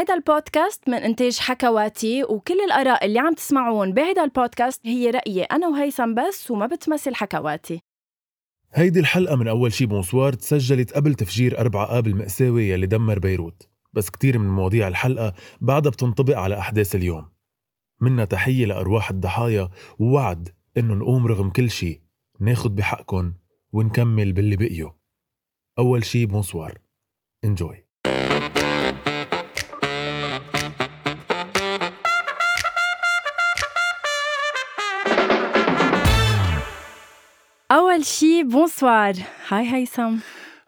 هيدا البودكاست من إنتاج حكواتي وكل الآراء اللي عم تسمعوها بهيدا البودكاست هي رأيي أنا وهيثم بس وما بتمثل حكواتي. هيدي الحلقة من أول شي بونسوار تسجلت قبل تفجير 4 آب المأساوي يلي دمر بيروت. بس كتير من مواضيع الحلقة بعدها بتنطبق على أحداث اليوم. منّا تحية لأرواح الضحايا ووعد إنه نقوم رغم كل شي ناخد بحقكن ونكمل باللي بقيوا أول شي بونسوار انجوي شي بونسوار هاي هيثم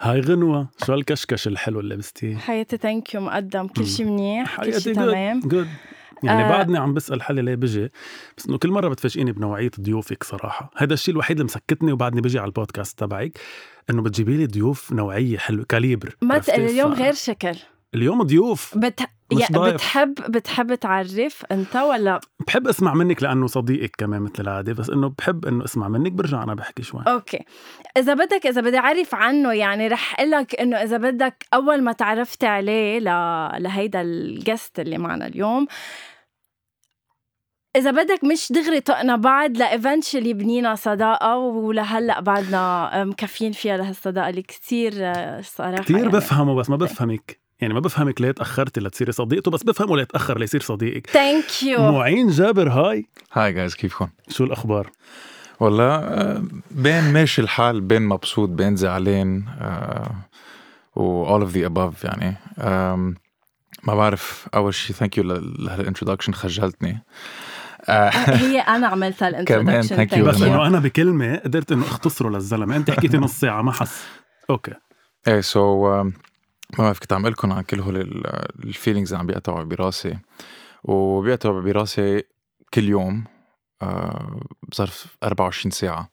هاي غنوة شو هالكشكش الحلو اللي لبستيه حياتي thank you مقدم كل شي منيح كل شي تمام good يعني آه. بعدني عم بسأل حالي ليه بجي. بس إنه كل مرة بتفاجئيني بنوعية ضيوفك صراحة. هذا الشيء الوحيد اللي مسكتني وبعدني بجي على البودكاست تبعك إنه بتجيبي لي ضيوف نوعية حلوة calibre. ما اليوم غير شكل. اليوم ضيوف. بت... مش يا ضايف. بتحب بتحب تعرف انت ولا بحب اسمع منك لأنه صديقك كمان مثل العادة بس إنه بحب إنه اسمع منك برجع أنا بحكي شوي أوكي إذا بدك إذا بدي أعرف عنه يعني رح أقول لك إنه إذا بدك أول ما تعرفت عليه ل... لهيدا ال guest اللي معنا اليوم إذا بدك مش دغري طقنا بعض لايفنشلي بنينا صداقة ولهلأ بعدنا مكفين فيها لهالصداقة اللي كثير صراحة كثير يعني. بفهمه بس ما بفهمك يعني ما بفهمك ليه تأخرتي لتصيري صديقته بس بفهمه ليه تأخر ليصير صديقك. thank you معين جابر hi. Hi guys كيفكم؟ شو الأخبار؟ والله آه، بين ماشي الحال بين مبسوط بين زعلان آه، و all of the above يعني. ما بعرف أول شيء thank you لهال introduction خجلتني. آه، هي أنا عملتها كمان ال introduction thank you. بس. إنه أنا بكلمة قدرت إنه أختصره للزلمة. أنت حكيتي نص ساعة ما حس. أوكي. إيه so ما بعرف كنت عم أقول لكم عن كل هول ال feelings اللي عم بيقطعوا براسي. وبيقطعوا براسي كل يوم آه، بظرف 24 ساعة.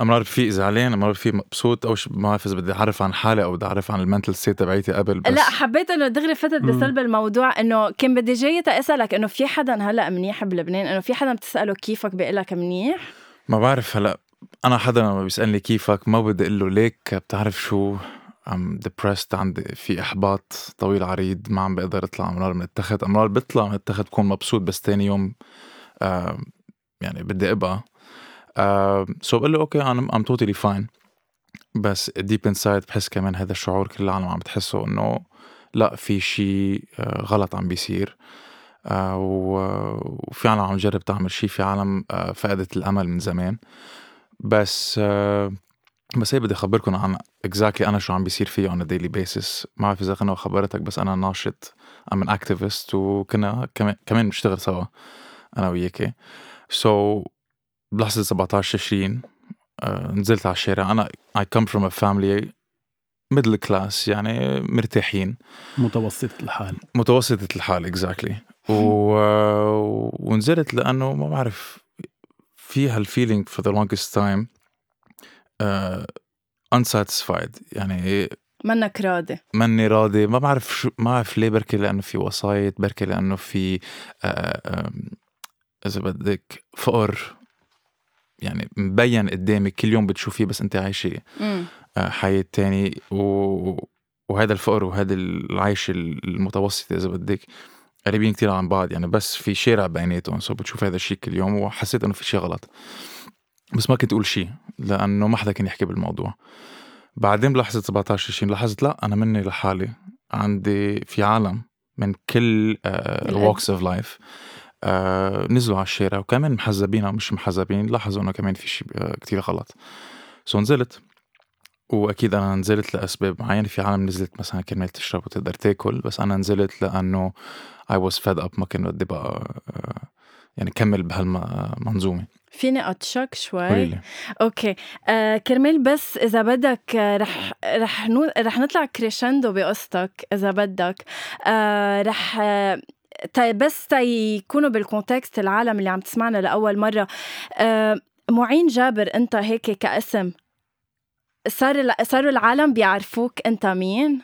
امرار بفيق زعلان امرار بفيق مبسوط أو ما بعرف إذا بدي أعرف عن حالي أو بدي أعرف عن ال mental state تبعيتي قبل بس لا حبيت إنه دغري فتت مم. بصلب الموضوع إنه كان بدي جاي أسألك إنه في حدا هلأ منيح بلبنان إنه في حدا بتسأله كيفك بيقول لك منيح؟ ما بعرف هلأ أنا حدا لما بيسألني كيفك ما بدي أقول له ليك بتعرف شو I'm depressed. عندي في إحباط طويل عريض. ما عم بقدر أطلع أمرار من التخت. أمرار بطلع من التخت بكون مبسوط بس تاني يوم آه يعني بدي أبقى. آه so بقول له أوكي أنا ام توتالي فاين بس deep inside بحس كمان هذا الشعور كل العالم عم بتحسه إنه لا في شيء آه غلط عم بيصير. آه وفي عالم عم تجرب تعمل شيء في عالم آه فقدت الأمل من زمان. بس بس هي بدي اخبركم عن exactly أنا شو عم بيصير فيه a daily basis. ما بعرف إذا كنا خبرتك بس أنا ناشط. I'm an activist وكنا كمان كمان بنشتغل سوا أنا وياكي so so, بلحظة 17 20 آه نزلت على الشارع. أنا I come from a family middle class يعني مرتاحين. متوسطة الحال. متوسطة الحال exactly و... ونزلت لأنه ما بعرف في هال feeling for the longest time. uh, unsatisfied يعني منك راضي. ماني راضي ما بعرف شو ما بعرف ليه بركي لأنه في وسايط بركي لأنه في آه، إذا بدك فقر. يعني مبين قدامك كل يوم بتشوفيه بس أنت عايشة. آه، حياة تاني. و... وهذا الفقر وهذا العيش المتوسط إذا بدك قريبين كتير عن بعض. يعني بس في شارع بيناتهم so بتشوف هذا الشيء كل يوم وحسيت إنه في شيء غلط. بس ما كنت أقول شيء لأنه ما حدا كان يحكي بالموضوع. بعدين بلحظة 17 20 لاحظت لا أنا مني لحالي. عندي في عالم من كل walks of life نزلوا على الشارع وكمان محزبين أو مش محزبين لاحظوا إنه كمان في شيء آه، كتير غلط. so نزلت. وأكيد أنا نزلت لأسباب معينة. في عالم نزلت مثلا كرمال تشرب وتقدر تاكل بس أنا نزلت لأنه I was fed up ما كان بدي بقى آه، يعني كمل بهالمنظومه فيني قولي شوي؟ لي. okay. آه كرمال بس إذا بدك آه، رح رح no رح نطلع crescendo بقصتك إذا بدك. آه رح آه بس تيكونوا بال context العالم اللي عم تسمعنا لأول مرة. آه معين جابر أنت هيك كاسم؟ صار صاروا العالم بيعرفوك أنت مين؟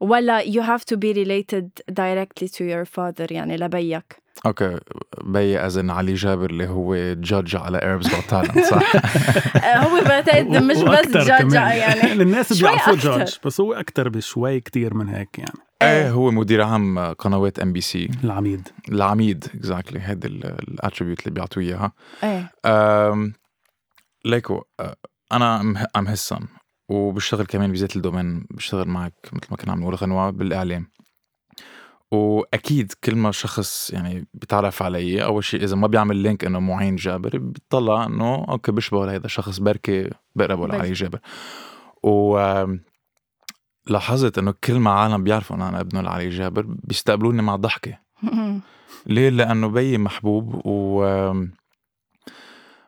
ولا you have to be related directly to your father يعني لبيك؟ okay بيي إذن علي جابر اللي هو judge على Arabs Got Talent صح؟ آه، هو بعتقد مش بس جاجا كمان. يعني الناس أكتر. جورج بس هو أكثر بشوي كتير من هيك يعني. إيه هو مدير عام قنوات MBC العميد. العميد exactly هيدي ال attribute اللي بيعطوه إياها. إيه. ليكو أنا I'm his son وبشتغل كمان بذات ال domaine بشتغل معك مثل ما كنا عم نقول غنوة بالإعلام. وأكيد كل ما شخص يعني بيتعرف علي أول شيء إذا ما بيعمل link إنه معين جابر بيطلع إنه okay بيشبه هذا شخص بركي بقربه. لعلي جابر و لاحظت إنه كل ما عالم بيعرفوا إنه أنا ابنه لعلي جابر بيستقبلوني مع ضحكه ليه؟ لأنه بيي محبوب و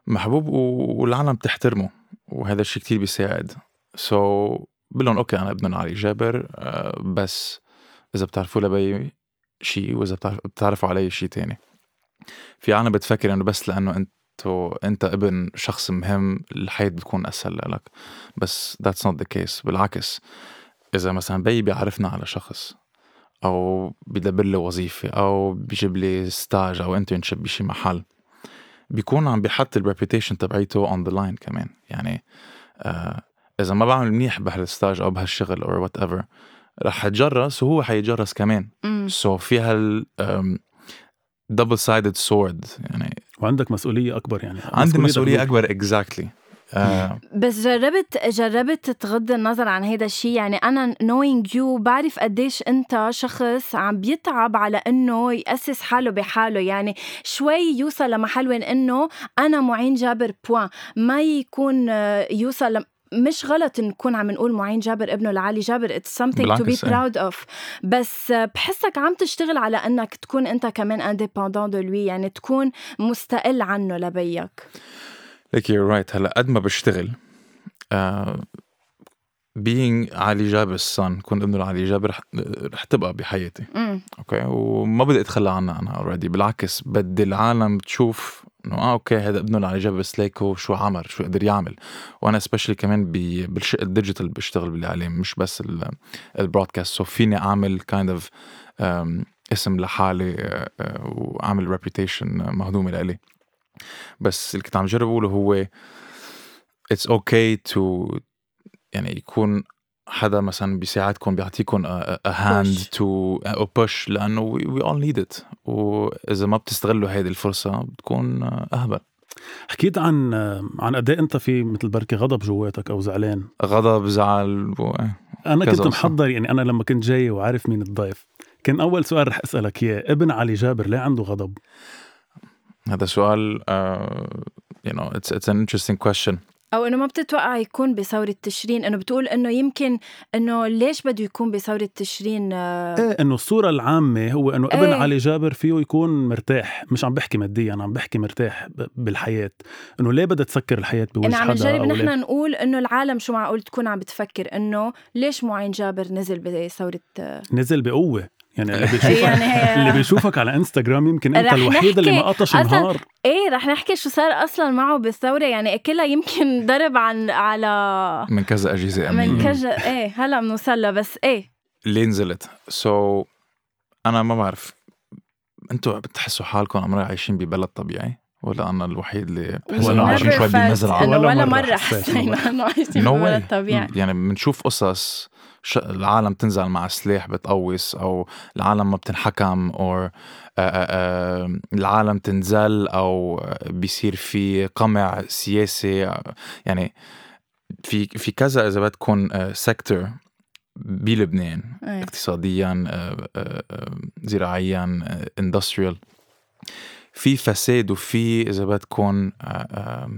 محبوب و- والعالم بتحترمه وهذا الشيء كتير بيساعد so, so, بقول لهم okay أنا ابن علي جابر آه، بس إذا بتعرفوا لبي شيء بتعرف بتعرفوا علي شيء تاني. في عالم بتفكر إنه بس لأنه انت أنت ابن شخص مهم الحياة بتكون أسهل لك. بس that's not the case. بالعكس إذا مثلا بي بيعرفنا على شخص أو بيدبر لي وظيفة أو بيجيب لي stage أو internship بشي محل بيكون عم بيحط ال reputation تبعيته on the line كمان. يعني آه إذا ما بعمل منيح بهال stage أو بهالشغل أو whatever رح أتجرس وهو حيتجرس كمان. so so في هال double sided sword يعني وعندك مسؤولية أكبر يعني. عندي مسؤولية أكبر أكبر exactly آه. بس جربت جربت تغض النظر عن هيدا الشيء؟ يعني أنا knowing you بعرف قديش أنت شخص عم بيتعب على إنه يأسس حاله بحاله. يعني شوي يوصل لمحل وين إنه أنا معين جابر بوان. ما يكون آه، يوصل لم مش غلط نكون عم نقول معين جابر ابنه لعلي جابر. It's something to be proud of. بس بحسك عم تشتغل على إنك تكون أنت كمان independent de lui يعني تكون مستقل عنه لبيك. ليك right هلا قد ما بشتغل آه being علي جابر ال son كون ابنه لعلي جابر رح, رح تبقى بحياتي. امم okay؟ وما بدي أتخلى عنها أنا already بالعكس بدي العالم تشوف إنه آه okay هذا ابنه لعلي جابر بس ليكو شو عمل شو قدر يعمل. وأنا especially كمان بالشق ال digital بشتغل بالإعلام مش بس ال broadcast so فيني أعمل kind of اسم لحالي آه، آه، وأعمل reputation مهضومه لإلي بس اللي كنت عم جرب اقوله هو it's okay to يعني يكون حدا مثلا بيساعدكم بيعطيكم hand push. to push لأنه we all need it وإذا ما بتستغلوا هيدي الفرصة بتكون أهبل. حكيت عن عن قد إيه أنت في مثل بركي غضب جواتك أو زعلان؟ غضب زعل و... أنا كذا كنت. محضر يعني أنا لما كنت جاي وعارف مين الضيف كان أول سؤال رح أسألك إياه ابن علي جابر ليه عنده غضب؟ هذا سؤال uh, you know it's it's an interesting question. أو إنه ما بتتوقع يكون بثورة تشرين إنه بتقول إنه يمكن إنه ليش بده يكون بثورة تشرين آه، إيه إنه الصورة العامة هو إنه ابن إيه. علي جابر فيه يكون مرتاح مش عم بحكي ماديا عم بحكي مرتاح بالحياة. إنه ليه بدها تسكر الحياة بوجه انه عم حدا نجرب نحن نقول إنه العالم شو معقول تكون عم بتفكر إنه ليش معين جابر نزل بثورة آه، نزل بقوة. يعني اللي بيشوفك يعني هي اللي بيشوفك على انستغرام يمكن انت الوحيد اللي ما قطش أصلاً نهار إيه رح نحكي شو صار أصلا معه بالثورة. يعني كلها يمكن ضرب عن على من كذا أجهزة أمنية. من كجا إيه هلا بنوصل بس إيه. ليه نزلت سو so, أنا ما بعرف. أنتوا بتحسوا حالكم عمري عايشين ببلد طبيعي؟ ولا أنا الوحيد اللي بحس ولا إنه عايشين شوي بمزرعة. ولا ولا حسيت. حسينا إنه عايشين No. طبيعي يعني بنشوف قصص ش... العالم تنزل مع سلاح بتقوس أو العالم ما بتنحكم أو العالم تنزل أو بيصير في قمع سياسي. يعني في في كذا إذا بدكم secteur بلبنان إيه. اقتصاديا آه، آه، آه، زراعيا industrial في فساد وفي إذا بدكم آه،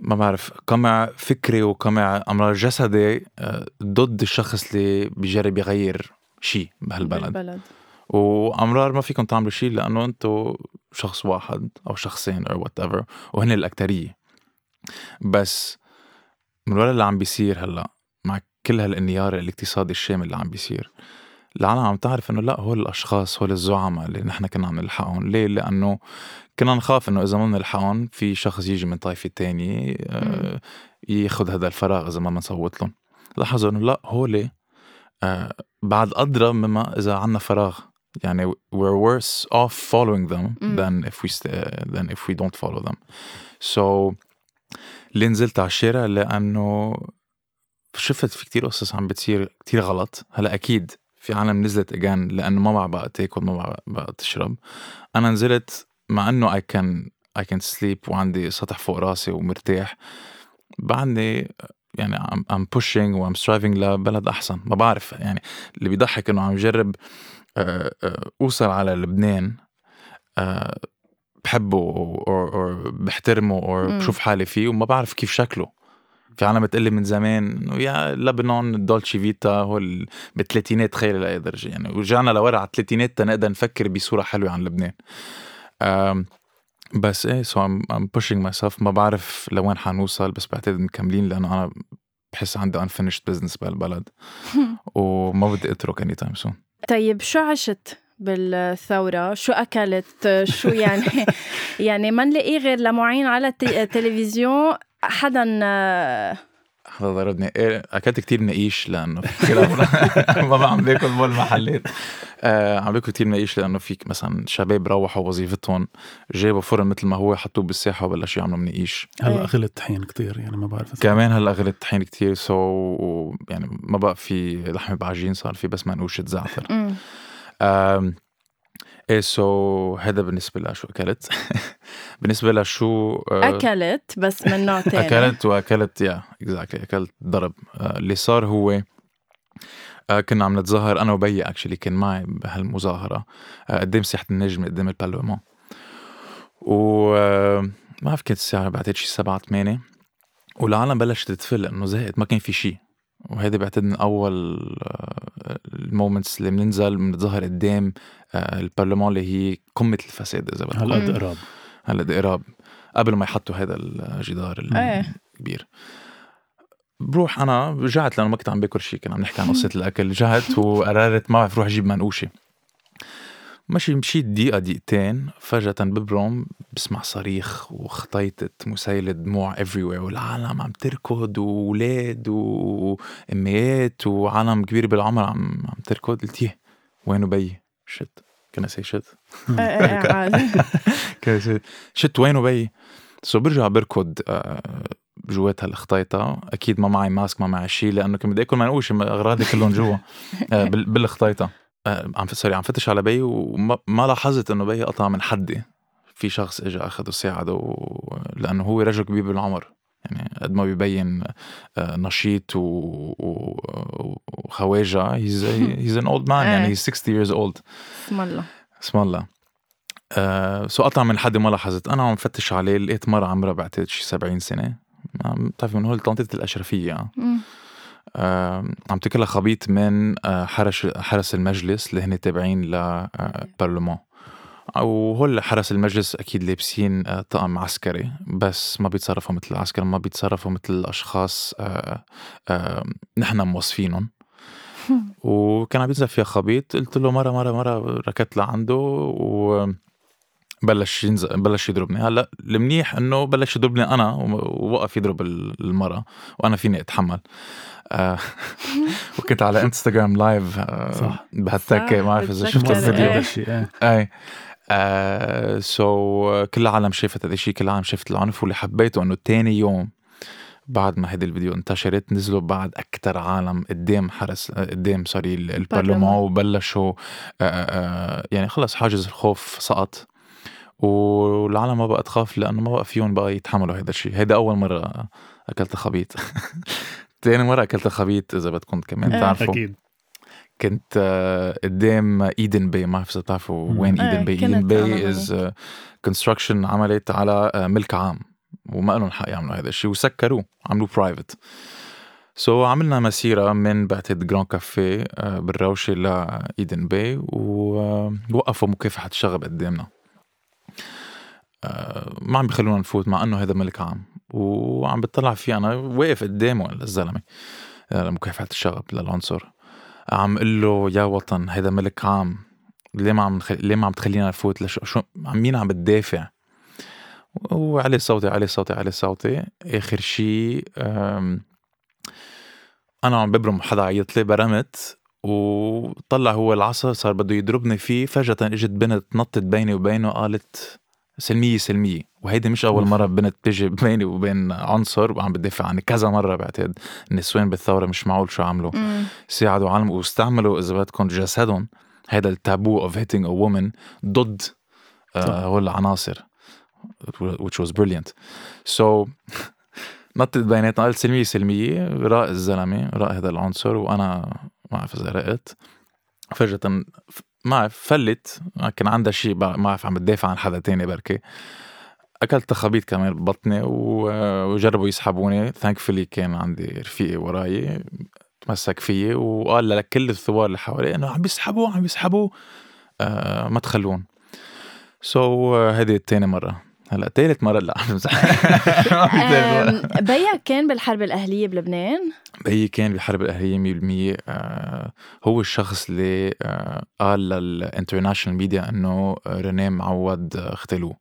ما بعرف قمع فكري وقمع أمرار جسدي آه، ضد الشخص اللي بيجرب يغير شيء بهالبلد. بالبلد وأمرار ما فيكم تعملوا شيء لأنه أنتم شخص واحد أو شخصين أو whatever وهن الأكترية. بس من وراء اللي عم بيصير هلأ مع كل هالانهيار الاقتصادي الشامل اللي عم بيصير العالم عم تعرف إنه لا هول الأشخاص هول الزعماء اللي نحن كنا عم نلحقهم. ليه؟ لأنه كنا نخاف إنه إذا ما بنلحقهم في شخص يجي من طائفة تانية آه، ياخذ هذا الفراغ إذا ما بنصوت لهم. لاحظوا إنه لا هول آه، بعد أدرى مما إذا عنا فراغ. يعني we're worse off following them مم. than if we st- than if we don't follow them. So ليه نزلت على الشارع؟ لأنه شفت في كتير قصص عم بتصير كتير غلط. هلأ أكيد في عالم نزلت اجان لأنه ما بقى تأكل ما بقى تشرب. أنا نزلت مع إنه I can I can sleep وعندي سطح فوق راسي ومرتاح. بعدني يعني I'm I'm pushing و I'm striving لبلد أحسن. ما بعرف يعني اللي بيضحك إنه عم جرب آه، آه، أوصل على لبنان آه، بحبه أو بحترمه أو بشوف حالي فيه وما بعرف كيف شكله. في عالم بتقلي من زمان إنه يا لبنان dolce vita هو بالثلاثينات تخيل لاي درجه يعني ورجعنا لورا على الثلاثينات تنقدر نفكر بصورة حلوة عن لبنان. بس إيه so I'm I'm pushing myself ما بعرف لوين حنوصل بس بعتقد مكملين لأنه أنا بحس عندي unfinished business بهالبلد وما بدي أترك anytime soon طيب شو عشت بالثورة؟ شو أكلت؟ شو يعني؟ يعني ما نلاقيه غير ملمعين على التلفزيون. حدا حدا ضربني. إيه أكلت كتير نقيش لأنه ما عم باكل بكل محلات آه عم باكل كتير نقيش لأنه فيك مثلا شباب روحوا وظيفتهم جابوا فرن مثل ما هو حطوه بالساحة وبلشوا يعملوا منقيش. هلا اغلى الطحين كتير يعني ما بعرف كمان هلا اغلى الطحين كتير سو يعني ما بقى في لحمة بعجين صار في بس منقوشة زعتر. إيه so هذا بالنسبة لشو أكلت. بالنسبة لشو آه أكلت بس من نوع ثاني أكلت وأكلت yeah exactly أكلت ضرب. آه اللي صار هو آه كنا عم نتظاهر أنا وبيي actually كان معي بهالمظاهرة. قدام ساحه النجم قدام البرلمان. و ما بعرف كانت الساعة بعتقد شي سبعة ثمانية والعالم بلشت تتفل لأنه زهقت ما كان في شيء وهيدي بعتقد من أول آه، ال moments اللي بننزل بنتظاهر قدام آه، البرلمان اللي هي قمة الفساد إذا بدك هلا قراب هلا قراب قبل ما يحطوا هذا الجدار إيه. الكبير. بروح أنا رجعت لأنه ما كنت عم باكل شيء كنا عم نحكي عن قصة الأكل. رجعت وقررت ما بعرف روح أجيب منقوشة. ماشي مشيت دقيقة دقيقتين فجأة ببرم بسمع صريخ وخطيطة مسيلة دموع everywhere والعالم عم تركض وولاد وأميات وعالم كبير بالعمر عم عم تركض. قلت يه وينه بيي shit كنا سي shit shit وينه بيي so برجع بركض آه، جوات هالخطيطة. أكيد ما معي mask ما معي شيء لأنه كنت بدي آكل منقوش أغراضي كلهم جوا. آه، بالخطيطة. عم sorry عم فتش على بي وما لاحظت إنه بي قطع من حدي. في شخص اجى اخذه ساعده لأنه هو رجل كبير بالعمر. يعني قد ما بيبين آه، نشيط وخواجة. he's he's an old man يعني he's 60 years old. اسم الله. اسم الله. آه so قطع من حد ما لاحظت. أنا عم فتش عليه لقيت مرة عمرها بعتقد شي 70 سنة. بتعرفي من هول تنتات الأشرفية. عم تاكلها خبيط من آه، حرس حرس المجلس اللي هن تابعين للبرلمان آه، وهول حرس المجلس أكيد لابسين آه، طقم عسكري بس ما بيتصرفوا مثل العسكر ما بيتصرفوا مثل الأشخاص نحن موصفينهم. وكان عم ينزل فيها خبيط قلت له مرة مرة مرة ركضت لعنده و بلش ينزل بلش يضربني. هلأ المنيح إنه بلش يضربني أنا ووقف يضرب المرأة وأنا فيني أتحمل. آه. وكنت على انستغرام live آه صح. بهالتكه ما بعرف إذا شفت الفيديو اي أي. آه so كل العالم شافت هذا الشيء كل العالم شافت العنف واللي حبيته إنه تاني يوم بعد ما هيدي الفيديو انتشرت نزلوا بعد أكثر عالم قدام حرس قدام sorry البرلمان وبلشوا آه آه يعني خلص حاجز الخوف سقط. والعالم ما بقى تخاف لأنه ما بقى فيهم بقى يتحملوا هذا الشيء هيدا أول مرة أكلت خبيط تاني مرة أكلت خبيط إذا بدكم كمان إيه. تعرفوا أكيد. كنت آه، قدام إيدن باي. ما بعرف إذا بتعرفوا وين إيدن باي. إيدن باي is construction عملت على آه، ملك عام. وما لهم حق يعملوا هذا الشيء وسكروه. عملوه private so, عملنا مسيرة من بعتقد جران كافيه بالروشة لايدن باي. ووقفوا مكافحة الشغب قدامنا. ما عم بيخلونا نفوت مع إنه هذا ملك عام. وعم بتطلع فيه أنا واقف قدامه الزلمة لمكافحة الشغب للعنصر. عم قل له يا وطن هذا ملك عام ليه ما عم ليه ما عم تخلينا نفوت؟ شو عم مين عم بتدافع؟ وعلي صوتي علي صوتي علي صوتي. آخر شيء أنا عم ببرم حدا عيط لي برمت. وطلع هو العصا صار بده يضربني فيه. فجأة إجت بنت نطت بيني وبينه قالت سلمية سلمية. وهيدي مش أول مرة بنت بتجي بيني وبين عنصر وعم بتدافع عني كذا مرة بعتقد. النسوان بالثورة مش معقول شو عملوا. ساعدوا عالم واستعملوا إذا بدكم جسدهم. هيدا ال taboo of hitting a woman ضد آه،. هول العناصر which was brilliant. So نطت بيناتنا قلت سلمية سلمية راق الزلمة راق هذا العنصر وأنا ما بعرف إذا رقت فجأة ما بعرف فلت. كان عندها شيء ما بعرف عم بتدافع عن حدا تاني بركي. أكلت تخابيط كمان ببطني وجربوا يسحبوني. thankfully كان عندي رفيقي وراي تمسك فيي وقال لكل الثوار اللي حوالي إنه عم بيسحبوا عم بيسحبوا. آه ما تخلون. so, هذه التاني مرة. هلا تالت مرة لا بيك كان بالحرب الأهلية بلبنان؟ بيي كان بالحرب الأهلية 100% آه هو الشخص اللي آه قال لل international media إنه رينيه معوض آه، اغتالوه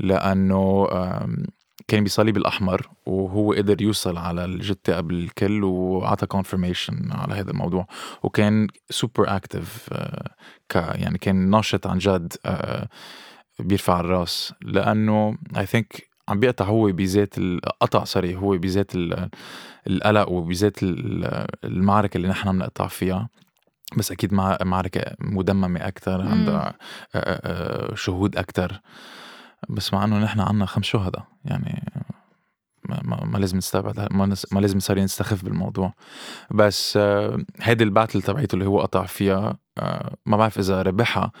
لأنه آم، كان بصليب الاحمر وهو قدر يوصل على الجثة قبل الكل وأعطى confirmation على هذا الموضوع. وكان super active ك يعني كان ناشط عن جد آه، بيرفع الراس. لأنه I think عم بيقطع هو بذات قطع sorry هو بذات ال- القلق وبذات ال- المعركة اللي نحن بنقطع فيها. بس أكيد مع معركة مدممة أكثر. عندها آه، آه، شهود أكثر بس مع إنه نحن عنا خمس شهداء يعني ما, ما, لازم نستبعد ما, ما لازم صار نستخف بالموضوع بس آه، هيدي ال battle تبعيته اللي هو قطع فيها آه، ما بعرف إذا ربحها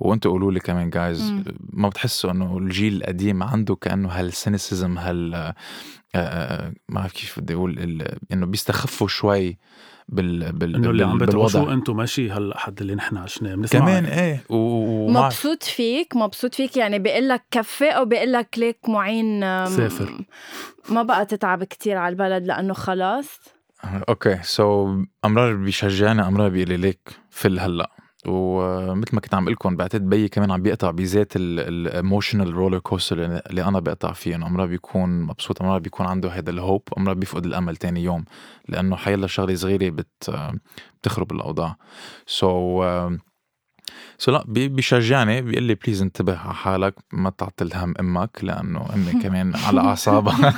وأنتوا قولوا لي كمان جايز. ما بتحسوا إنه الجيل القديم عنده كأنه هال cynicism هال آه، ما بعرف كيف بدي أقول إنه بيستخفوا شوي بال بال إنه اللي عم بتعيشوا أنتم ماشي هلأ حد اللي نحن عشناه بنسمع كمان يعني. إيه و- مبسوط فيك مبسوط فيك يعني بيقول لك كفي أو بيقول لك ليك معين سافر. ما بقى تتعب كتير على البلد لأنه خلاص okay so أمرار بيشجعني أمرار بيقول لي ليك فل هلأ ومثل ما كنت عم لكم بعتقد بيي كمان عم بيقطع بذات ال emotional roller coaster اللي أنا بقطع فيه. إنه امرار بيكون مبسوط امرار بيكون عنده هذا ال hope امرار بيفقد الأمل تاني يوم لأنه حيلا شغلة صغيرة بت بتخرب الأوضاع. so so لا بي- بيشجعني بيقول لي please انتبه على حالك ما تعطل هم أمك لأنه امي كمان على أعصابها.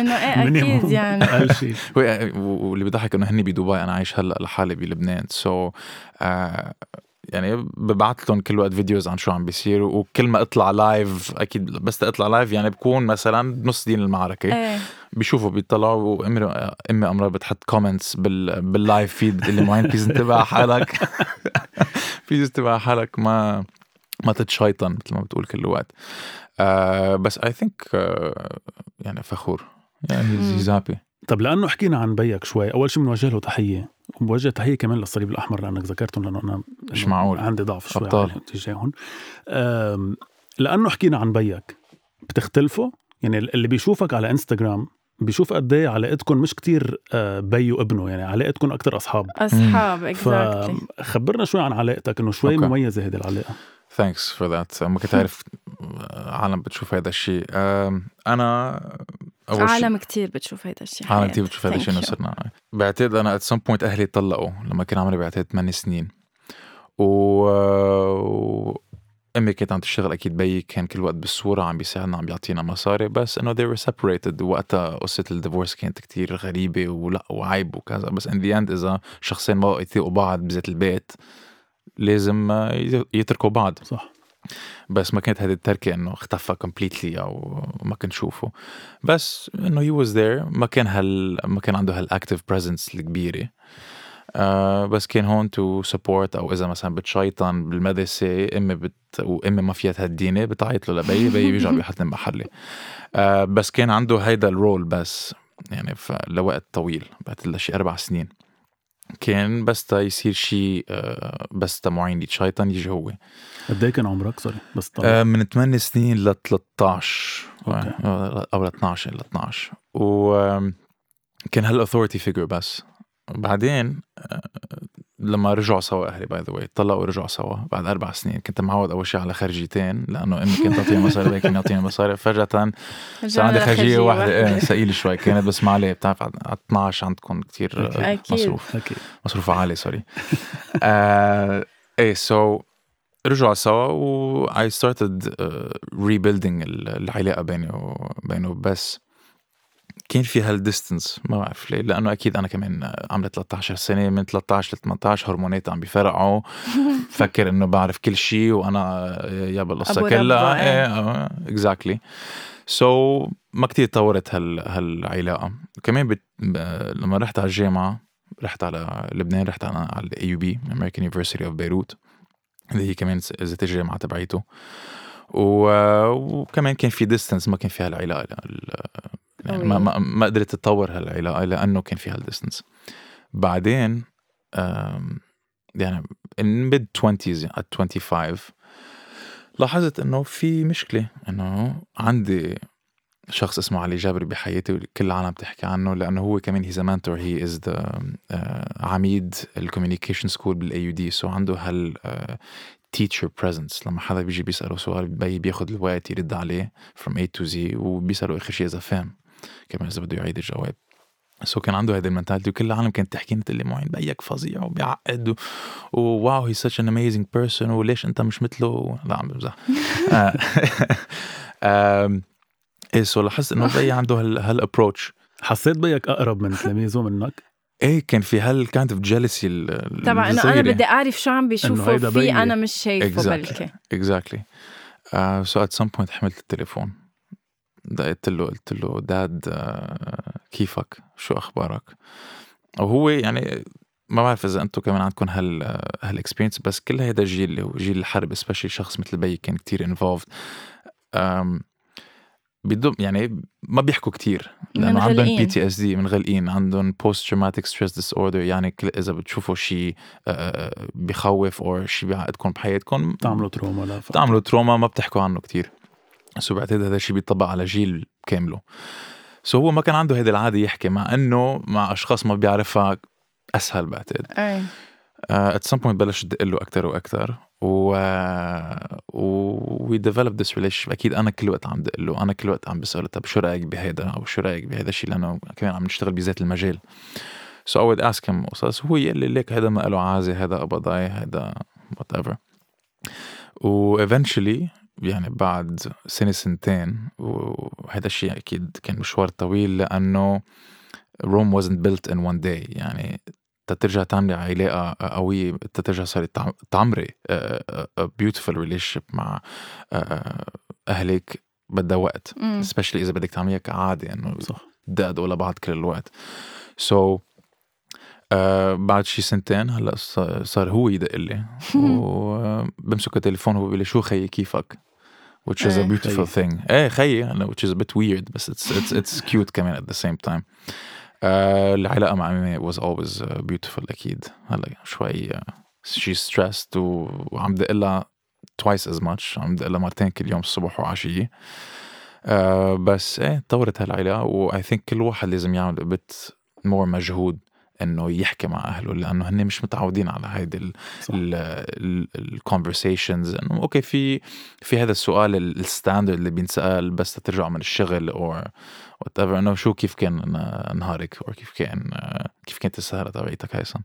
إنه إيه أكيد يعني. واللي بيضحك إنه هني بدبي أنا عايش هلأ لحالي بلبنان. so, آه يعني ببعث لهم كل وقت videos عن شو عم بيصير وكل ما أطلع live أكيد بس أطلع live يعني بكون مثلا بنص دين المعركة. إيه. بيشوفوا بيطلعوا وأمي أمي امرار بتحط comments بال بال live feed بتقول لي معين please انتبه على حالك. انتبه على حالك ما ما تتشيطن مثل ما بتقول كل وقت آه بس I think آه يعني فخور يعني. he's happy طب لأنه حكينا عن بيك شوي أول شيء بنوجه له تحية وبوجه تحية كمان للصليب الأحمر لأنك ذكرتهم لأنه أنا مش معقول. عندي ضعف شوي. عليهم تجاههم لأنه حكينا عن بيك بتختلفوا يعني اللي بيشوفك على انستغرام بيشوف قد إيه علاقتكم مش كتير آه، بي وابنه يعني علاقتكم أكتر أصحاب. أصحاب exactly فخبرنا شوي عن علاقتك إنه شوي okay. مميزه هذه العلاقة. thanks for that ما كنت عارف عالم بتشوف هذا الشيء أنا أول شيء عالم كتير بتشوف هيدا الشيء عالم. كثير بتشوف هذا الشيء إنه. صرنا. بعتقد أنا at some point أهلي طلقوا لما كان عمري بعتقد 8 سنين. و و- أمي كانت عم تشتغل أكيد بيي كان كل وقت بالصورة عم بيساعدنا عم بيعطينا مصاري بس إنه they were separated وقتها قصة ال divorce كانت كتير غريبة ولأ وعيب وكذا. بس in the end إذا شخصين ما بقوا يثيقوا بعض بذات البيت لازم يتركوا بعض. صح. بس ما كانت هذه التركة إنه اختفى completely أو ما كنت شوفه. بس إنه he was there ما كان هال ما كان عنده هال active presence الكبيرة. آه بس كان هون to support أو إذا مثلا بتشيطن بالمدرسة امي بت وامي ما فيها تهديني بتعيط له لبي بي بيرجع بيحطني بمحلي. آه بس كان عنده هيدا ال role بس يعني لوقت طويل بعد شي أربع سنين. كان بس تا يصير شيء آه بس تا معين يتشيطن يجي هو. قد إيه كان عمرك؟ sorry بس طبعا آه، من 8 سنين ل 13 okay. آه، أو ل 12 ل 12 و كان هال authority figure بس. بعدين آه، لما رجعوا سوا أهلي by the way طلقوا ورجعوا سوا بعد أربع سنين. كنت معود أول شيء على خرجيتين لأنه امي كانت تعطيني مصاري بابي كان يعطيني مصاري. فجأة صار عندي خرجية واحدة. إيه ثقيلة شوي. كانت بس ما عليه بتعرف على 12 عندكم كثير أكيد. أكيد. مصروف. أكيد. مصروف عالي sorry آه إيه so رجعوا سوا و I started uh, rebuilding ال- العلاقة بيني وبينه بس كان في هال distance ما بعرف ليه لأنه أكيد أنا كمان عمري 13 سنة من 13 ل 18 هرمونات عم بيفرقعوا. فكر إنه بعرف كل شيء وأنا يا بالقصة أبو كلها. إيه exactly so ما كتير طورت هال هالعلاقة. كمان بت... لما رحت على الجامعة رحت على لبنان رحت على على ال AUB American University of Beirut اللي هي كمان ذات الجامعة تبعيته. و... وكمان كان في distance ما كان في هالعلاقه ال- يعني ما, ما ما قدرت تتطور هالعلاقه لأنه كان في هال distance بعدين يعني in mid 20s at 25 لاحظت إنه في مشكلة إنه عندي شخص اسمه علي جابر بحياتي كل العالم بتحكي عنه لأنه هو كمان he's mentor he is the عميد ال communication school بال AUD so عنده هال teacher presence لما حدا بيجي بيسأله سؤال بي بياخد الوقت يرد عليه from A to Z وبيسأله آخر شيء إذا فهم. كمان إذا بده يعيد الجواب. so كان عنده هيدي ال mentality وكل العالم كانت تحكيني تقول لي معين بيك فظيع وبيعقد و wow هي such an amazing person وليش أنت مش مثله؟ لا عم بمزح. آه. إيه so لاحظت إنه بي عنده هال هال approach حسيت بيك أقرب من تلاميذه منك إيه كان في هال kind of jealousy طبعا انه أنا بدي أعرف شو عم فيه بيي. أنا مش شايفه Exactly. بلكي. exactly so at some point حملت التليفون. دقيت له قلت له dad آه، كيفك؟ شو أخبارك؟ وهو يعني ما بعرف إذا أنتم كمان عندكم هال هال experience بس كل هيدا الجيل اللي هو جيل الحرب especially شخص مثل بي كان كتير involved بدهم يعني ما بيحكوا كتير لأنه عندهم. PTSD منغلقين عندهم post traumatic stress disorder يعني كل إذا بتشوفوا شيء آه، بخوف أو شيء بيعقدكم بحياتكم تعملوا trauma لا بتعملوا trauma ما بتحكوا عنه كتير. so بعتقد هذا الشيء بيطبق على جيل كامله. so هو ما كان عنده هيدي العادة يحكي مع إنه مع أشخاص ما بيعرفها أسهل بعتقد. إيه at some point بلش تدق له أكثر وأكثر و we develop this relation أكيد أنا كل وقت عم دق له أنا كل وقت عم بسأله طب شو رأيك بهيدا؟ أو شو رأيك بهيدا الشيء لأنه كمان عم نشتغل بذات المجال. so I would ask him قصص هو يقول لي ليك هذا ما له عازة هذا قبضاي هذا whatever و eventually يعني بعد سنة سنتين وهذا الشيء أكيد كان مشوار طويل لأنه Rome wasn't built in one day. يعني تترجع تعملي علاقة قوية تترجع تعم- تعمري a- a- a beautiful relationship مع آه، أهلك بدها وقت. especially إذا بدك تعمليها كعادة إنه صح. دقدقوا لبعض كل الوقت. سو so, آه بعد شي سنتين هلا صار هو يدق لي. وبمسك التليفون هو بيقول لي شو خيي كيفك؟ which is a إيه. beautiful thing. إيه خيي هلا which is a bit weird بس it's it's it's cute كمان at the same time. آه العلاقة مع أمي was always uh, beautiful أكيد. هلا شوي uh, she's stressed و... وعم دق لها twice as much. عم دق لها مرتين كل يوم الصبح وعشية. آه بس إيه طورت هالعلاقة و I think كل واحد لازم يعمل a bit more مجهود. إنه يحكي مع أهله لأنه هن مش متعودين على هيدي. ال conversations إنه okay في في هذا السؤال ال standard اللي بينسأل بس ترجعوا من الشغل أو whatever إنه شو كيف كان نهارك أو كيف كان كيف كانت السهرة تبعيتك هيثم؟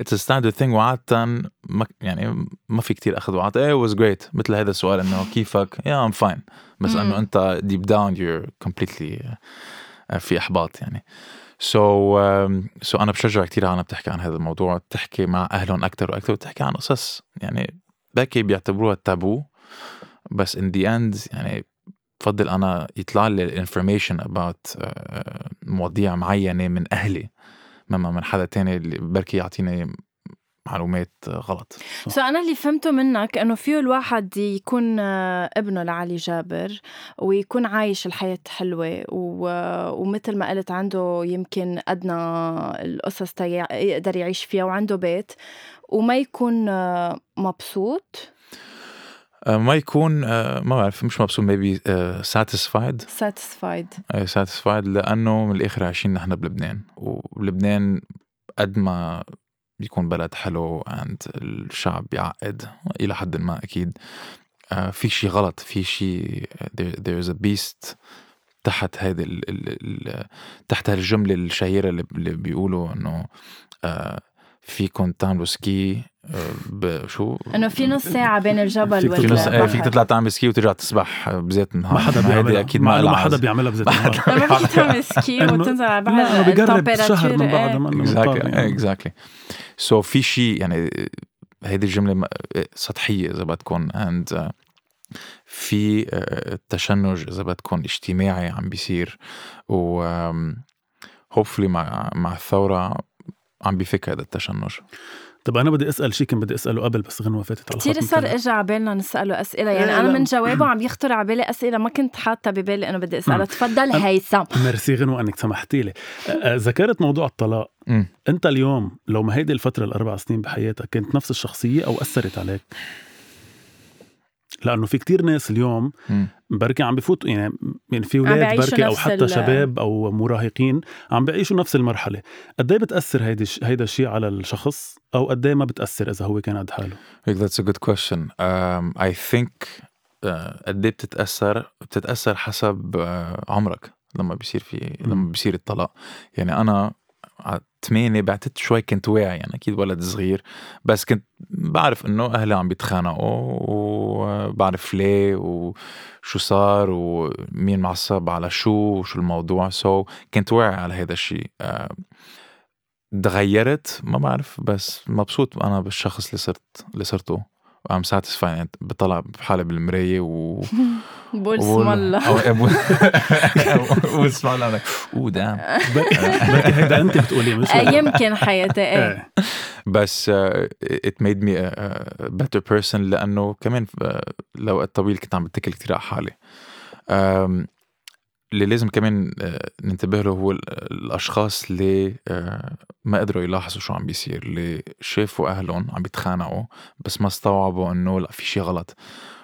it's standard thing وعادة ما يعني ما في كتير أخذ وعطاء إيه was great مثل هذا السؤال إنه كيفك؟ yeah I'm fine بس. إنه أنت deep down you're completely في إحباط يعني. so so, so so أنا بشجع كثير عالم بتحكي عن هذا الموضوع تحكي مع أهلهم أكثر وأكثر وتحكي عن قصص يعني بركي بيعتبروها تابو بس in the end يعني بفضل أنا يطلع لي ال information about مواضيع معينة من أهلي مما من حدا تاني اللي بركي يعطيني معلومات غلط. سو أنا اللي فهمته منك إنه فيه الواحد يكون آه، ابنه لعلي جابر ويكون عايش الحياة حلوة و... ومثل ما قلت عنده يمكن أدنى القصص تا يقدر يعيش فيها وعنده بيت وما يكون آه، مبسوط. آه، ما يكون آه، ما بعرف مش مبسوط maybe آه، satisfied. Satisfied. ساتيسفايد لأنه من الآخر عايشين نحن بلبنان. ولبنان قد ما بيكون بلد حلو عند الشعب بيعقد إلى حد ما أكيد. آه، في شيء غلط في شيء there, there is a beast تحت هذه ال, ال, ال, تحت هالجملة الشهيرة اللي, اللي بيقولوا إنه فيكم تعملوا ski بشو إنه في نص ساعة بين الجبل فيك في نص تطلع إيه والبحر فيك تطلع تعمل ski وترجع تسبح بذات النهار. ما حدا بيعملها. أكيد ما ما حدا بيعملها بذات النهار. ما فيك تعمل ski وتنزل على البحر ال température، شهر من بعد إيه. ما exactly so في شيء يعني هيدي الجملة م- سطحية إذا بدكم and في آه، تشنج إذا بدكم اجتماعي عم بيصير و hopefully مع مع الثورة عم بيفك هذا التشنج. طب أنا بدي أسأل شيء كان بدي أسأله قبل بس غنوة فاتت على كثير صار اجى على بالنا نسأله أسئلة. يعني إيه، أنا لا. من جوابه عم يخطر على بالي أسئلة ما كنت حاطة ببالي انه بدي اسالها مم. تفضل هيثم. ميرسي غنوة إنك سمحتي لي. ذكرت موضوع الطلاق. مم. أنت اليوم لو ما هيدي الفترة الأربع سنين بحياتك كانت نفس الشخصية أو أثرت عليك؟ لأنه في كتير ناس اليوم. بركي عم بفوتوا يعني يعني في أولاد بيعيشوا بركي أو حتى شباب أو مراهقين عم بيعيشوا نفس المرحلة. قد إيه بتأثر هيدي الش- هيدا الشيء على الشخص؟ أو قد إيه ما بتأثر إذا هو كان قد حاله؟ هيك that's a good question. Um, I think uh, قد إيه بتتأثر؟ بتتأثر حسب uh, عمرك لما بيصير في. لما بيصير الطلاق. يعني أنا على ثمانية بعتت شوي كنت واعي يعني أكيد ولد صغير بس كنت بعرف إنه أهلي عم بيتخانقوا وبعرف ليه وشو صار ومين معصب على شو وشو الموضوع. سو so, كنت واعي على هذا الشيء uh, تغيرت ما بعرف بس مبسوط أنا بالشخص اللي صرت اللي صرته. ام يعني بطلع بحالي بالمراية و بقول اسم الله. واسم الله. أنا اوه دام بركي هيدا أنت بتقولي؟ مش آه، يمكن حياتي إيه. إيه. بس me a a better person لأنه كمان uh, لوقت طويل كنت عم بتكل كثير على حالي. um, اللي لازم كمان uh, ننتبه له هو ال- الأشخاص اللي uh, ما قدروا يلاحظوا شو عم بيصير اللي شافوا أهلهم عم بيتخانقوا بس ما استوعبوا إنه لا في شيء غلط.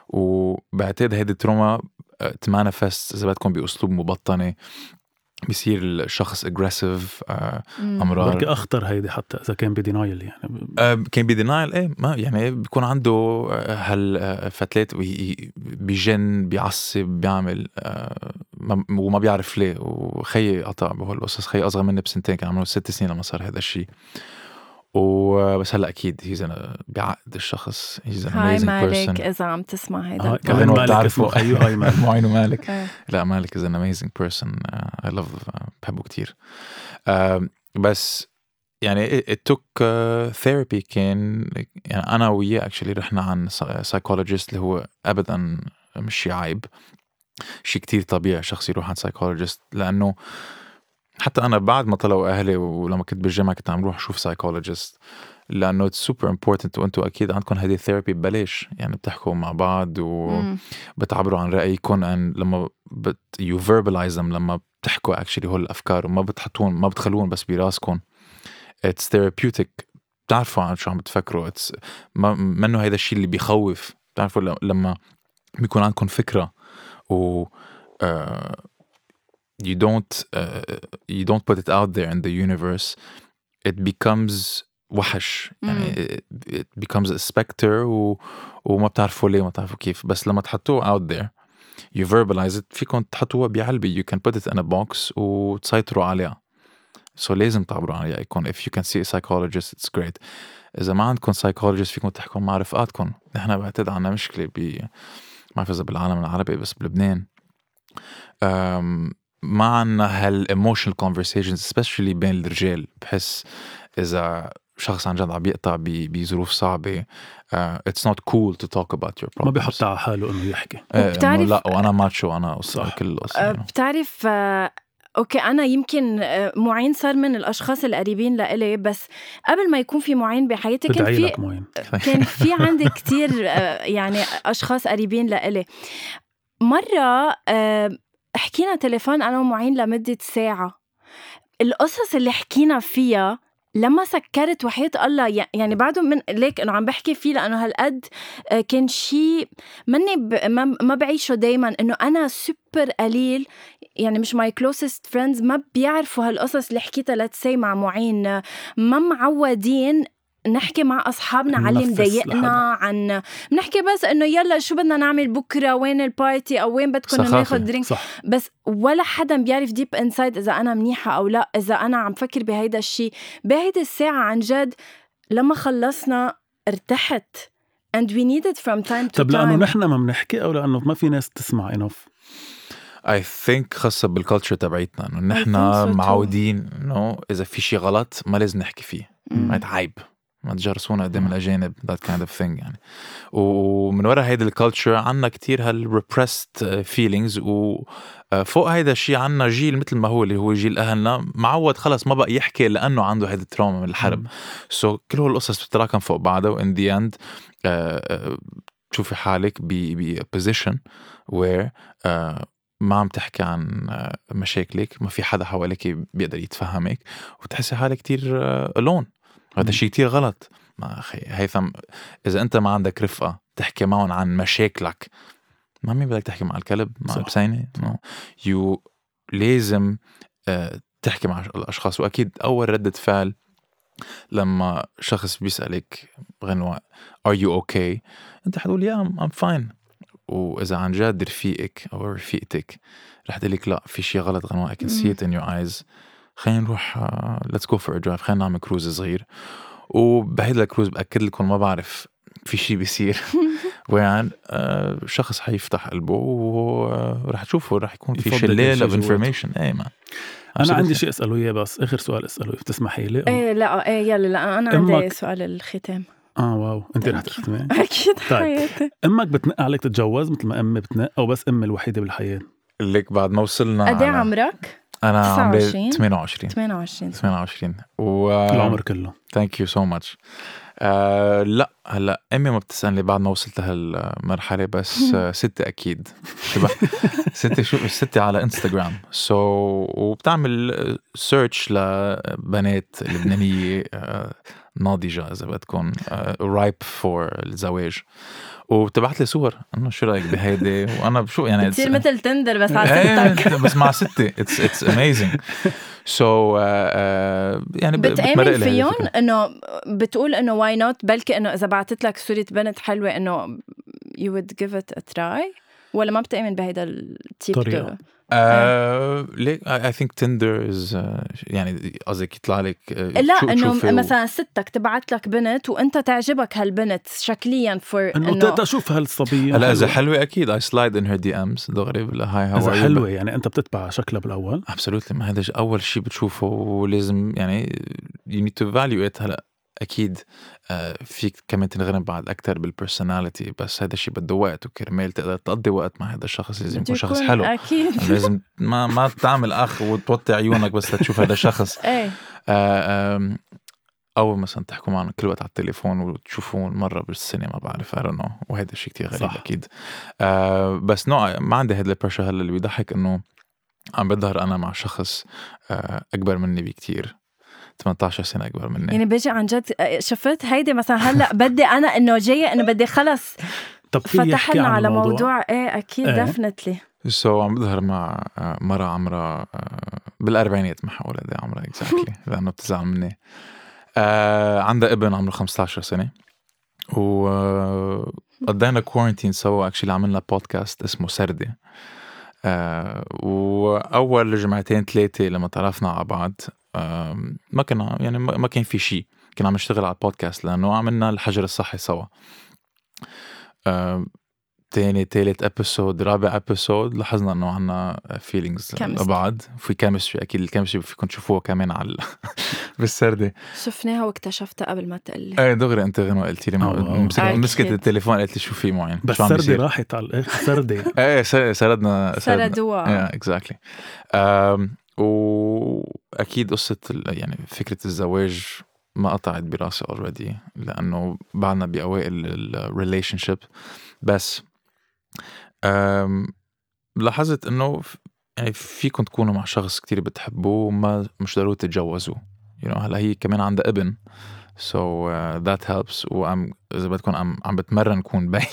وبعتقد هيدي ال trauma تـ manifest إذا بدكم بأسلوب مبطنة بيصير الشخص aggressive مم. أمرار. بركي أخطر هيدي حتى إذا كان ب denial يعني. آه، كان ب denial إيه ما يعني بيكون عنده آه، هالفتلات وي- بيجن بيعصب بيعمل آه، ما- وما بيعرف ليه. وخيي قطع بهالقصص خيي أصغر مني بسنتين كان عمره ست سنين لما صار هذا الشيء. وبس هلا أكيد هيز بيعقد الشخص. هيز ان hi مالك إذا عم تسمع هيدا البودكاست. كمان مالك بتعرفوا خيو. hi مالك. معين ومالك إيه. لا مالك is an amazing person I love بحبه كتير. آه، بس يعني it took therapy كان يعني أنا وياه actually رحنا عن psychologist اللي هو ابدا مش عيب. شيء كتير طبيعي شخص يروح عند psychologist لأنه حتى أنا بعد ما طلعوا أهلي ولما كنت بالجامعة كنت عم روح أشوف psychologist لأنه it's super important وأنتم أكيد عندكم هذه ال therapy ببلاش يعني بتحكوا مع بعض و مم. بتعبروا عن رايكم and لما بت you verbalize لما بتحكوا actually هول الأفكار وما بتحطون ما بتخلون بس براسكم it's therapeutic بتعرفوا عن شو عم بتفكروا. it's ما منه هيدا الشيء اللي بيخوف. بتعرفوا لما بيكون عندكم فكرة و uh, you don't uh, you don't put it out there in the universe. It becomes وحش. يعني it, it becomes a specter و, وما بتعرفوا ليه ما بتعرفوا كيف. بس لما تحطوه out there you verbalize it فيكم تحطوها بعلبة you can put it in a box وتسيطروا عليها. So لازم تعبروا عن رأيكم if you can see a psychologist it's great. إذا ما عندكم psychologist فيكم تحكوا مع رفقاتكم نحن بعتقد عنا مشكلة ب ما بعرف إذا بالعالم العربي بس بلبنان. أم، ما عنا هال emotional conversations especially بين الرجال. بحس إذا شخص عن جد عم يقطع بظروف صعبة uh, it's not cool to talk about your problems. ما بيحط على حاله إنه يحكي. إيه، إنه وبتعرف- لا وأنا ماتشو أنا قصة صح. كل القصة. آه،. بتعرف آه، أوكي أنا يمكن آه، معين صار من الأشخاص القريبين لإلي بس قبل ما يكون في معين بحياتي كان في كان في عندي كتير آه، يعني أشخاص قريبين لإلي. مرة آه، حكينا تليفون أنا ومعين لمدة ساعة. القصص اللي حكينا فيها لما سكرت وحياة الله يع- يعني بعده من ليك إنه عم بحكي فيه لأنه هالقد آه، كان شيء مني ب... ما, بعيشه دايما إنه أنا سوبر قليل يعني مش my closest friends ما بيعرفوا هالقصص اللي حكيتها let's say مع معين آه، ما معودين نحكي مع أصحابنا على اللي مضايقنا. عن بنحكي بس إنه يلا شو بدنا نعمل بكرة وين ال party أو وين بدكم. ناخذ drink صح. بس ولا حدا بيعرف deep inside إذا أنا منيحة أو لا إذا أنا عم فكر بهيدا الشيء بهيدي الساعة عن جد لما خلصنا ارتحت. And we need it from time to time. لأنه نحن ما بنحكي أو لأنه ما في ناس تسمع enough I think خاصة بال culture تبعيتنا إنه نحن think so. معودين إنه إذا في شيء غلط ما لازم نحكي فيه. عيب ما تجرسونا قدام الأجانب that kind of thing يعني. ومن ورا هيدي ال culture عنا كتير هال repressed feelings وفوق هيدا الشيء عنا جيل مثل ما هو اللي هو جيل أهلنا معود خلص ما بقى يحكي لأنه عنده هيدي ال trauma من الحرب. so, كل هول القصص بتتراكم فوق بعضها و in the end تشوفي حالك ب position where ما عم تحكي عن آه، مشاكلك ما في حدا حواليك بيقدر يتفهمك وتحسي حالك كتير alone هذا. الشيء كتير غلط. ما أخي هيثم إذا أنت ما عندك رفقة تحكي معهم عن مشاكلك ما مين بدك تحكي مع الكلب؟ مع. البسينه no you لازم آه، تحكي مع الأشخاص. وأكيد أول ردة فعل لما شخص بيسألك غنوة are you okay? أنت حتقول yeah I'm fine. وإذا عن جد رفيقك أو رفيقتك رح تقول لك لا في شيء غلط غنوة. I can see it in your eyes. خلينا نروح let's go for a drive خلينا نعمل كروز صغير. وبهيدا الكروز بأكد لكم ما بعرف في شيء بيصير. وين آه، شخص حيفتح قلبه ورح تشوفوا رح يكون في شلال of. information اي ما. أنا عندي شيء أسأله إياه بس آخر سؤال أسأله بتسمحي لي. إيه لا إيه يلا لا أنا عندي أمك- سؤال الختام. آه wow أنت رح تختمي. أكيد طيب. حياتي. إمك بتنق عليك تتجوز مثل ما أمي بتنق أو بس أمي الوحيدة بالحياة؟ لك بعد ما وصلنا قد إيه على- عمرك؟ أنا عمري 29. 28 28 28 و العمر كله. thank you so much آه، لا هلا أمي ما بتسألني بعد ما وصلت لهالمرحلة بس آه، ستي أكيد. ستي شو ستي على انستغرام so, وبتعمل search لبنات لبنانية آه، ناضجة إذا بدكم ripe for الزواج. وبتبعت لي صور. انه شو رأيك بهيدي؟ وأنا بشو يعني بتصير مثل تندر بس على إيه، ستك بس مع ستي. it's it's amazing so يعني ب- بتمرق بتآمن لي هيدي فيهم. إنه بتقول إنه why not بلكي إنه إذا بعثت لك صورة بنت حلوة إنه you would give it a try ولا ما بتآمن بهيدا ال type طريقة. do- آه، ليه I think تندر is يعني قصدك يطلع لك آه، لا إنه مثلا ستك تبعت لك بنت وأنت تعجبك هالبنت شكليا for إنه أشوف هالصبية هلا إذا حلوة. حلوة أكيد I slide in her DMs دغري hi how إذا حلوة يعني أنت بتتبع شكلها بالأول absolutely ما هذا أول شيء بتشوفه ولازم يعني you need to value it هلا أكيد آه، فيك كمان تنغرم بعد أكثر بال personality بس هذا الشيء بده وقت وكرمال تقدر تقضي وقت مع هذا الشخص لازم يكون شخص حلو. أكيد. لازم ما ما تعمل أخ وتوطي عيونك بس لتشوف هذا الشخص. إيه. آه، أو مثلا تحكوا معهم كل وقت على التليفون وتشوفوهم مرة بالسنه ما بعرف know وهذا الشيء كتير غريب صح. أكيد. آه بس no ما عندي هذا ال pressure هلأ اللي بيضحك إنه عم بظهر أنا مع شخص آه أكبر مني بكتير. 18 سنة أكبر مني. يعني بيجي عن جد شفت هيدي مثلا هلأ بدي أنا إنه جاية إنه بدي خلص. طب في فتح يحكي لنا عن على موضوع إيه أكيد إيه. definitely so so, عم بظهر مع آه، مرة عمرها آه، بالأربعينات ما حقول قد إيه عمرها exactly لأنه بتزعل مني. آه، عندها ابن عمره 15 سنة وقضينا quarantine سوا actually عملنا بودكاست اسمه سردة. آه، وأول جمعتين ثلاثة لما تعرفنا على بعض ما كنا يعني ما ما كان في شيء. كنا عم نشتغل على البودكاست لأنه عملنا الحجر الصحي سوا. تاني تالت episode رابع episode لاحظنا إنه عنا feelings chemistry. لبعض في chemistry أكيد ال chemistry فيكم تشوفوها كمان على ال- بالسردة. شفناها واكتشفتها قبل ما تقلي إيه دغري أنت غنوة قلت لي. مسك- أكيد. مسكت التليفون قالت لي شو في معين؟ بس بيصير؟ راحت على الآخر سردي إيه سردنا سردوها exactly وأكيد قصة يعني فكرة الزواج ما قطعت براسي already لأنه بعدنا بأوائل ال relationship بس لاحظت إنه يعني فيكم تكونوا مع شخص كتير بتحبوه وما مش ضروري تتجوزوا you know هلأ هي كمان عندها ابن. So uh, that helps. وعم إذا بدكم عم عم بتمرن كون بي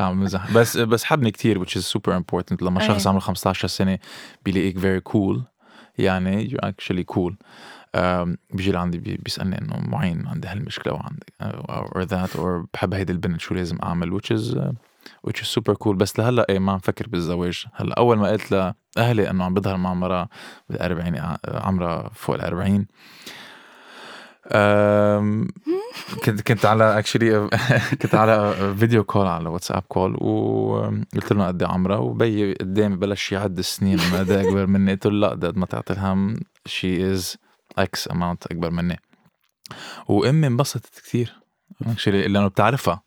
عم بمزح بس بس حبني كتير which is super important. لما أيه. شخص عمره 15 سنة بيلاقيك very cool. يعني you're actually cool. um, بيجي لعندي بي- بيسألني إنه معين عندي هالمشكلة وعندي or that or بحب هيدي البنت شو لازم أعمل؟ which is uh, which is super cool. بس لهلأ إيه ما عم فكر بالزواج. هلأ أول ما قلت لأهلي إنه عم بظهر مع مرة بالأربعين ع- عمرها فوق الأربعين. أم، كنت كنت على actually كنت على video call على واتساب call وقلت له قد إيه عمرها وبي قدامي بلش يعد السنين ما قد إيه أكبر مني. قلت له لا قد ما تعتل الهم she is X amount أكبر مني. وأمي انبسطت كثير actually لأنه بتعرفها.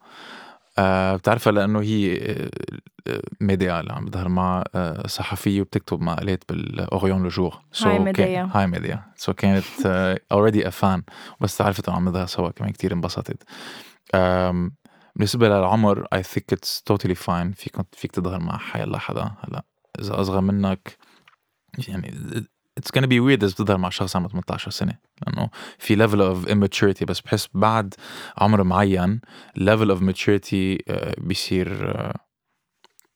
آه بتعرفها لأنه هي ميديا اللي عم بظهر مع آه صحفيه وبتكتب مقالات ب L'Orient-Le Jour. Hi ميديا. Hi ميديا. So كانت already a fan بس عرفت إنه عم نظهر سوا كمان كتير انبسطت. بالنسبة للعمر I think it's totally fine فيك فيك تظهر مع حيلا حدا. هلا إذا أصغر منك يعني it's gonna be weird إذا بتظهر مع شخص عمره 18 سنة. لأنه في level of immaturity. بس بحس بعد عمر معين level of maturity آه، بيصير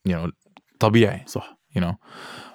you know طبيعي صح you know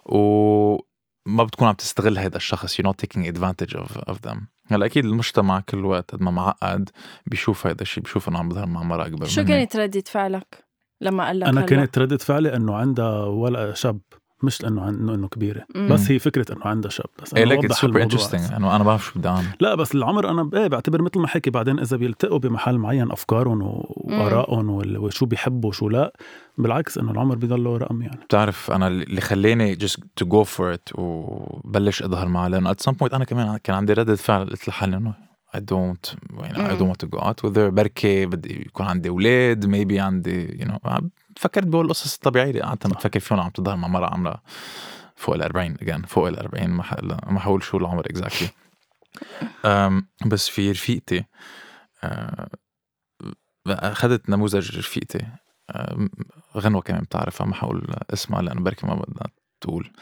وما بتكون عم تستغل هذا الشخص you're not taking advantage of, of them هلأ أكيد المجتمع كل وقت قد ما معقد بيشوف هذا الشيء بيشوف إنه عم بظهر مع مرأة أكبر شو مني. كانت ردة فعلك لما قال لك أنا؟ كانت ردة فعلي إنه عندها ولد شاب مش لأنه عن- انه إنه كبيرة. مم. بس هي فكرة إنه عندها شاب بس ليك بوضح it's super. إنه أنا بعرف شو بدي أعمل. لا بس العمر أنا إيه بعتبر مثل ما حكي بعدين إذا بيلتقوا بمحل معين أفكارهم وآرائهم وال- وشو بيحبوا وشو لا بالعكس إنه العمر بيضله رقم يعني. بتعرف أنا اللي خلاني just to go for it وبلش أظهر معه لأنه at some point أنا كمان كان عندي ردة فعل قلت لحالي إنه I don't يعني I مم. don't want to go out with her. بركي بدي يكون عندي أولاد maybe عندي you know فكرت بهول القصص الطبيعية اللي قعدت عم بفكر فيهم عم تظهر مع مرة عمرها فوق ال 40 again فوق ال 40 ما حقول شو العمر um, بس في رفيقتي آه، أخذت نموذج رفيقتي. غنوة كمان بتعرفها ما حقول اسمها لأنه بركي ما بدها تقول.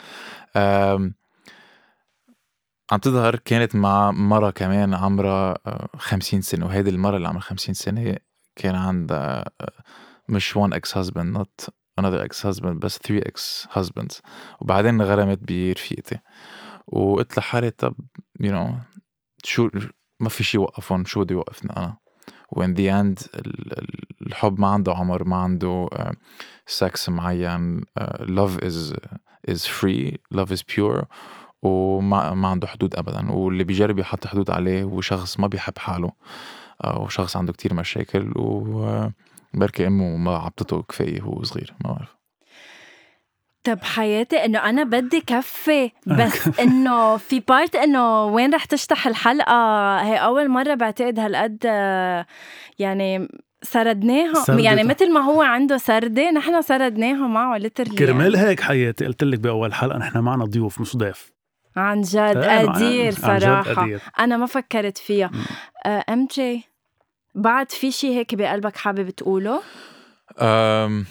عم تظهر كانت مع مرة كمان عمرها آه، 50 سنة وهيدي المرة اللي عمرها 50 سنة كان عندها آه، مش one ex husband not another ex husband بس three ex husbands وبعدين انغرمت برفيقتي. وقلت لحالي طب you know شو ما في شي يوقفهم شو بده يوقفني أنا؟ و in the end الحب ما عنده عمر ما عنده سكس معين love is is free love is pure وما ما عنده حدود ابدا. واللي بيجرب يحط حدود عليه هو شخص ما بيحب حاله. آه، وشخص عنده كتير مشاكل. وبركي أمه ما عبطته كفاية وهو صغير ما بعرف. طب حياتي إنه أنا بدي كفي بس إنه في part إنه وين رح تشتح الحلقة؟ هي أول مرة بعتقد هالقد آه، يعني سردناها سردتها. يعني مثل ما هو عنده سردة نحن سردناها معه literally كرمال هيك حياتي قلت لك بأول حلقة نحن معنا ضيوف مش ضيف. عن جد إيه، كتير عن جد صراحة. كتير. أنا ما فكرت فيها. ام جي بعد في شيء هيك بقلبك حابب تقوله؟ أم...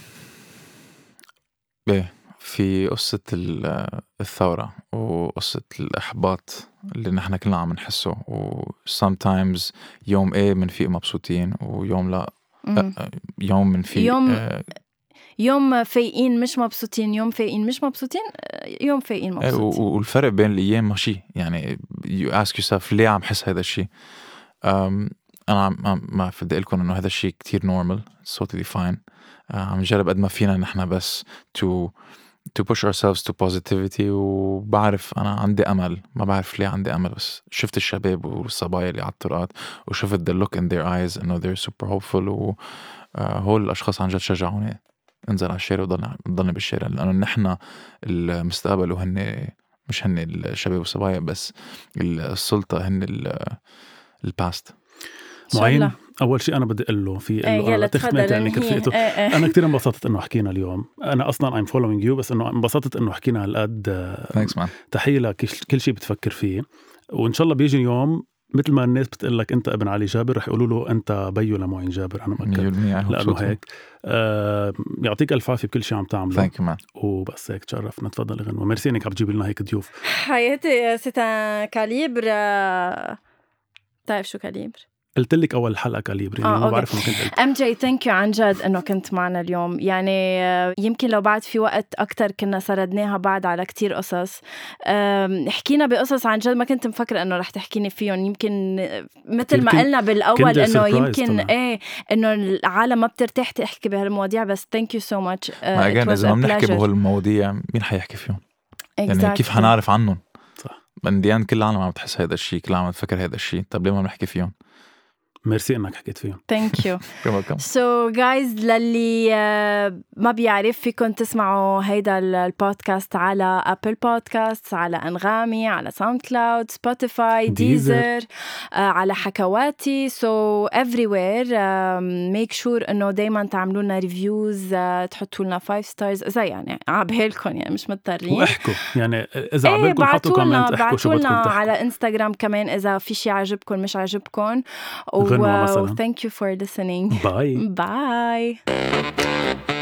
إيه في قصة ال- الثورة وقصة الإحباط اللي نحن كلنا عم نحسه و sometimes يوم إيه بنفيق مبسوطين ويوم لا مم. يوم بنفيق يوم- آه، يوم فايقين مش مبسوطين يوم فايقين مش مبسوطين آه، يوم فايقين إيه، مبسوطين. والفرق بين الأيام ماشي يعني you ask yourself ليه عم حس هذا الشيء أنا ما بدي أقول لكم إنه هذا الشيء normal it's totally fine. آه، عم نجرب قد ما فينا نحن بس to to push ourselves to positivity وبعرف أنا عندي أمل. ما بعرف ليه عندي أمل بس شفت الشباب والصبايا اللي على الطرقات وشفت the look in their eyes إنه they're super hopeful و آه، الأشخاص عن جد شجعوني أنزل على الشارع وضلني ضلني بالشارع. لأنه نحن المستقبل وهن مش هن الشباب والصبايا بس السلطة هن ال past معين؟ الله. أول شيء أنا بدي أقول له في له يلا تختمت تفضل. يعني انهي. كرفيقته إيه إيه. أنا كثير انبسطت إنه حكينا اليوم. أنا أصلا I'm following you بس إنه انبسطت إنه حكينا هالقد آه، تحية لكل كل شيء بتفكر فيه. وإن شاء الله بيجي يوم مثل ما الناس بتقول لك أنت ابن علي جابر رح يقولوا له أنت بيو لمعين جابر أنا 100% مأكد لأنه هيك. آه يعطيك ألف عافية بكل شيء عم تعمله. thank you وبس هيك تشرفنا. تفضل غنوة. ميرسي إنك عم تجيب لنا هيك ضيوف. حياتي سيت calibre آه، بتعرف شو calibre؟ قلت لك أول حلقة calibre آه، ما أوكي. بعرف انه كنت قلت. MJ thank you عن جد إنه كنت معنا اليوم. يعني آه، يمكن لو بعد في وقت أكثر كنا سردناها بعد على كتير قصص. حكينا بقصص عن جد ما كنت مفكرة إنه رح تحكيني فيهم. يمكن مثل ما قلنا بالأول إنه يمكن طبعاً. إيه إنه العالم ما بترتاح تحكي بهالمواضيع بس thank you so much إذا ما بنحكي بهول المواضيع مين حيحكي فيهم؟ يعني كيف حنعرف عنهم؟ صح. in the end كل العالم عم تحس هيدا الشيء كل العالم عم تفكر هيدا الشيء طب ليه ما بنحكي فيهم؟ ميرسي إنك حكيت فيهم. thank you so guys للي آه، ما بيعرف فيكم تسمعوا هيدا البودكاست على Apple Podcast على أنغامي على SoundCloud Spotify Deezer على حكواتي. so everywhere make sure إنه دائما تعملوا لنا reviews تحطوا لنا 5 stars إذا يعني عبالكم يعني مش مضطرين. واحكوا. يعني إذا إيه عبالكم حطوا comment احكوا شو بدكم على انستغرام كمان إذا في شيء عجبكم مش عجبكم غنوة مثلاً. thank you for listening. bye bye